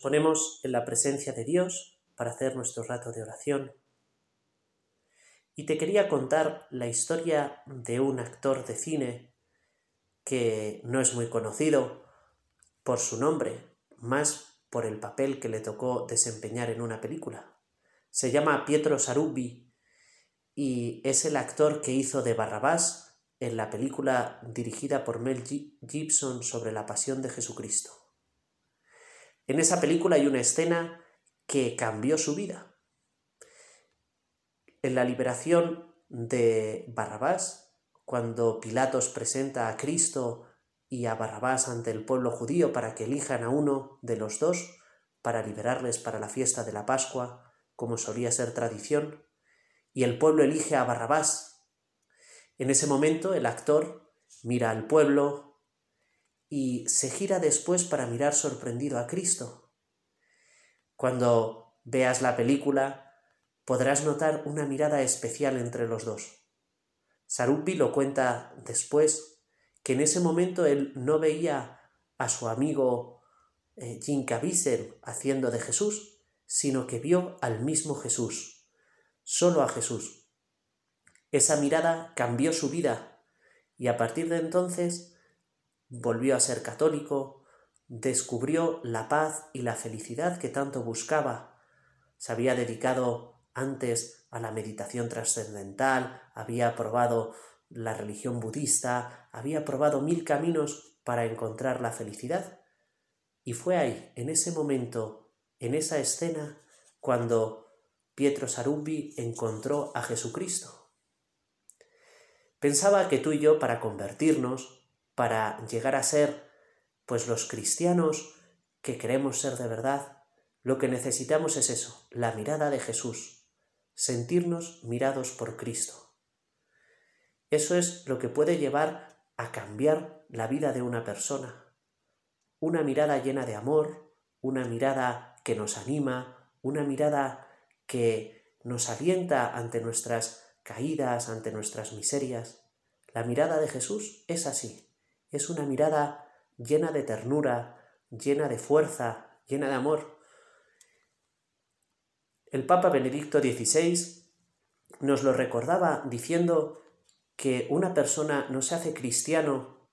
ponemos en la presencia de Dios para hacer nuestro rato de oración. Y te quería contar la historia de un actor de cine que no es muy conocido por su nombre, más por el papel que le tocó desempeñar en una película. Se llama Pietro Sarubbi y es el actor que hizo de Barrabás en la película dirigida por Mel Gibson sobre la pasión de Jesucristo. En esa película hay una escena que cambió su vida. En la liberación de Barrabás, cuando Pilatos presenta a Cristo y a Barrabás ante el pueblo judío para que elijan a uno de los dos para liberarles para la fiesta de la Pascua, como solía ser tradición, y el pueblo elige a Barrabás. En ese momento el actor mira al pueblo, y se gira después para mirar sorprendido a Cristo. Cuando veas la película, podrás notar una mirada especial entre los dos. Sarupi lo cuenta después, que en ese momento él no veía a su amigo eh, Caviezel haciendo de Jesús, sino que vio al mismo Jesús, solo a Jesús. Esa mirada cambió su vida y a partir de entonces volvió a ser católico, descubrió la paz y la felicidad que tanto buscaba. Se había dedicado antes a la meditación trascendental, había probado la religión budista, había probado mil caminos para encontrar la felicidad. Y fue ahí, en ese momento, en esa escena, cuando Pietro Sarumbi encontró a Jesucristo. Pensaba que tú y yo, para convertirnos, para llegar a ser pues los cristianos que queremos ser de verdad, lo que necesitamos es eso, la mirada de Jesús, sentirnos mirados por Cristo. Eso es lo que puede llevar a cambiar la vida de una persona. Una mirada llena de amor, una mirada que nos anima, una mirada que nos alienta ante nuestras caídas, ante nuestras miserias. La mirada de Jesús es así, es una mirada llena de ternura, llena de fuerza, llena de amor. El Papa Benedicto XVI nos lo recordaba diciendo que una persona no se hace cristiano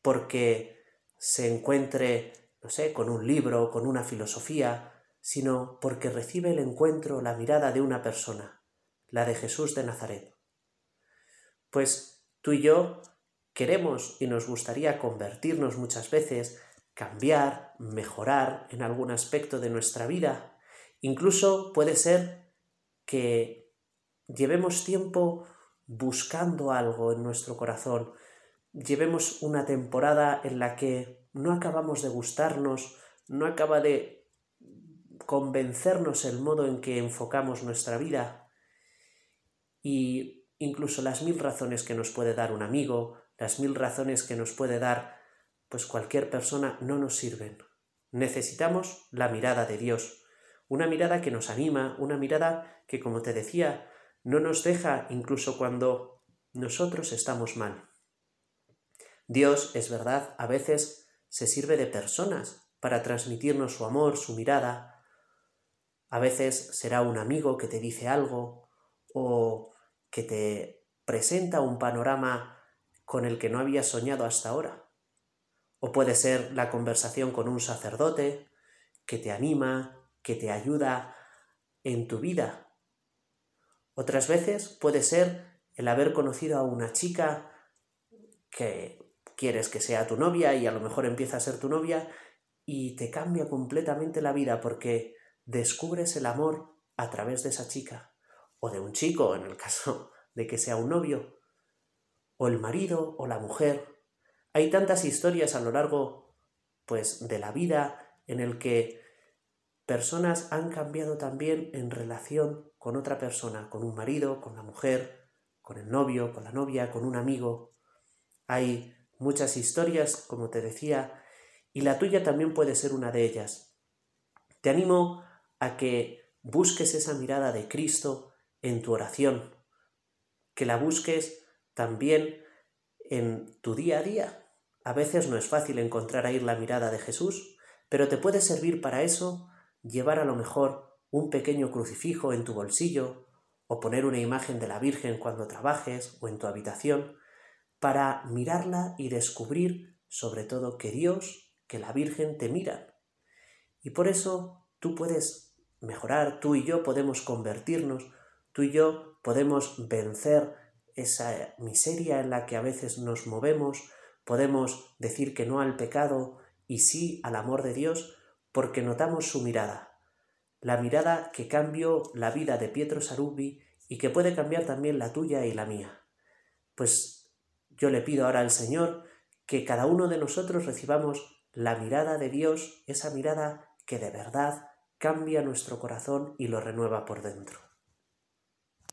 porque se encuentre, no sé, con un libro, con una filosofía, sino porque recibe el encuentro, la mirada de una persona, la de Jesús de Nazaret. Pues tú y yo queremos y nos gustaría convertirnos muchas veces, cambiar, mejorar en algún aspecto de nuestra vida. Incluso puede ser que llevemos tiempo buscando algo en nuestro corazón, llevemos una temporada en la que no acabamos de gustarnos, no acaba de convencernos el modo en que enfocamos nuestra vida y incluso las mil razones que nos puede dar un amigo, las mil razones que nos puede dar pues cualquier persona no nos sirven. Necesitamos la mirada de Dios, una mirada que nos anima, una mirada que, como te decía, no nos deja incluso cuando nosotros estamos mal. Dios, es verdad, a veces se sirve de personas para transmitirnos su amor, su mirada. A veces será un amigo que te dice algo o que te presenta un panorama con el que no habías soñado hasta ahora. O puede ser la conversación con un sacerdote que te anima, que te ayuda en tu vida. Otras veces puede ser el haber conocido a una chica que quieres que sea tu novia y a lo mejor empieza a ser tu novia y te cambia completamente la vida porque descubres el amor a través de esa chica o de un chico en el caso de que sea un novio o el marido o la mujer. Hay tantas historias a lo largo pues de la vida en el que personas han cambiado también en relación con otra persona, con un marido, con la mujer, con el novio, con la novia, con un amigo. Hay muchas historias, como te decía, y la tuya también puede ser una de ellas. Te animo a que busques esa mirada de Cristo en tu oración, que la busques también en tu día a día. A veces no es fácil encontrar ahí la mirada de Jesús, Pero te puede servir para eso llevar a lo mejor un pequeño crucifijo en tu bolsillo o poner una imagen de la Virgen cuando trabajes o en tu habitación para mirarla y descubrir sobre todo que Dios, que la Virgen te miran. Y por eso tú puedes mejorar, tú y yo podemos convertirnos, tú y yo podemos vencer esa miseria en la que a veces nos movemos, podemos decir que no al pecado y sí al amor de Dios porque notamos su mirada, la mirada que cambió la vida de Pietro Sarubi y que puede cambiar también la tuya y la mía. Pues yo le pido ahora al Señor que cada uno de nosotros recibamos la mirada de Dios, esa mirada que de verdad cambia nuestro corazón y lo renueva por dentro.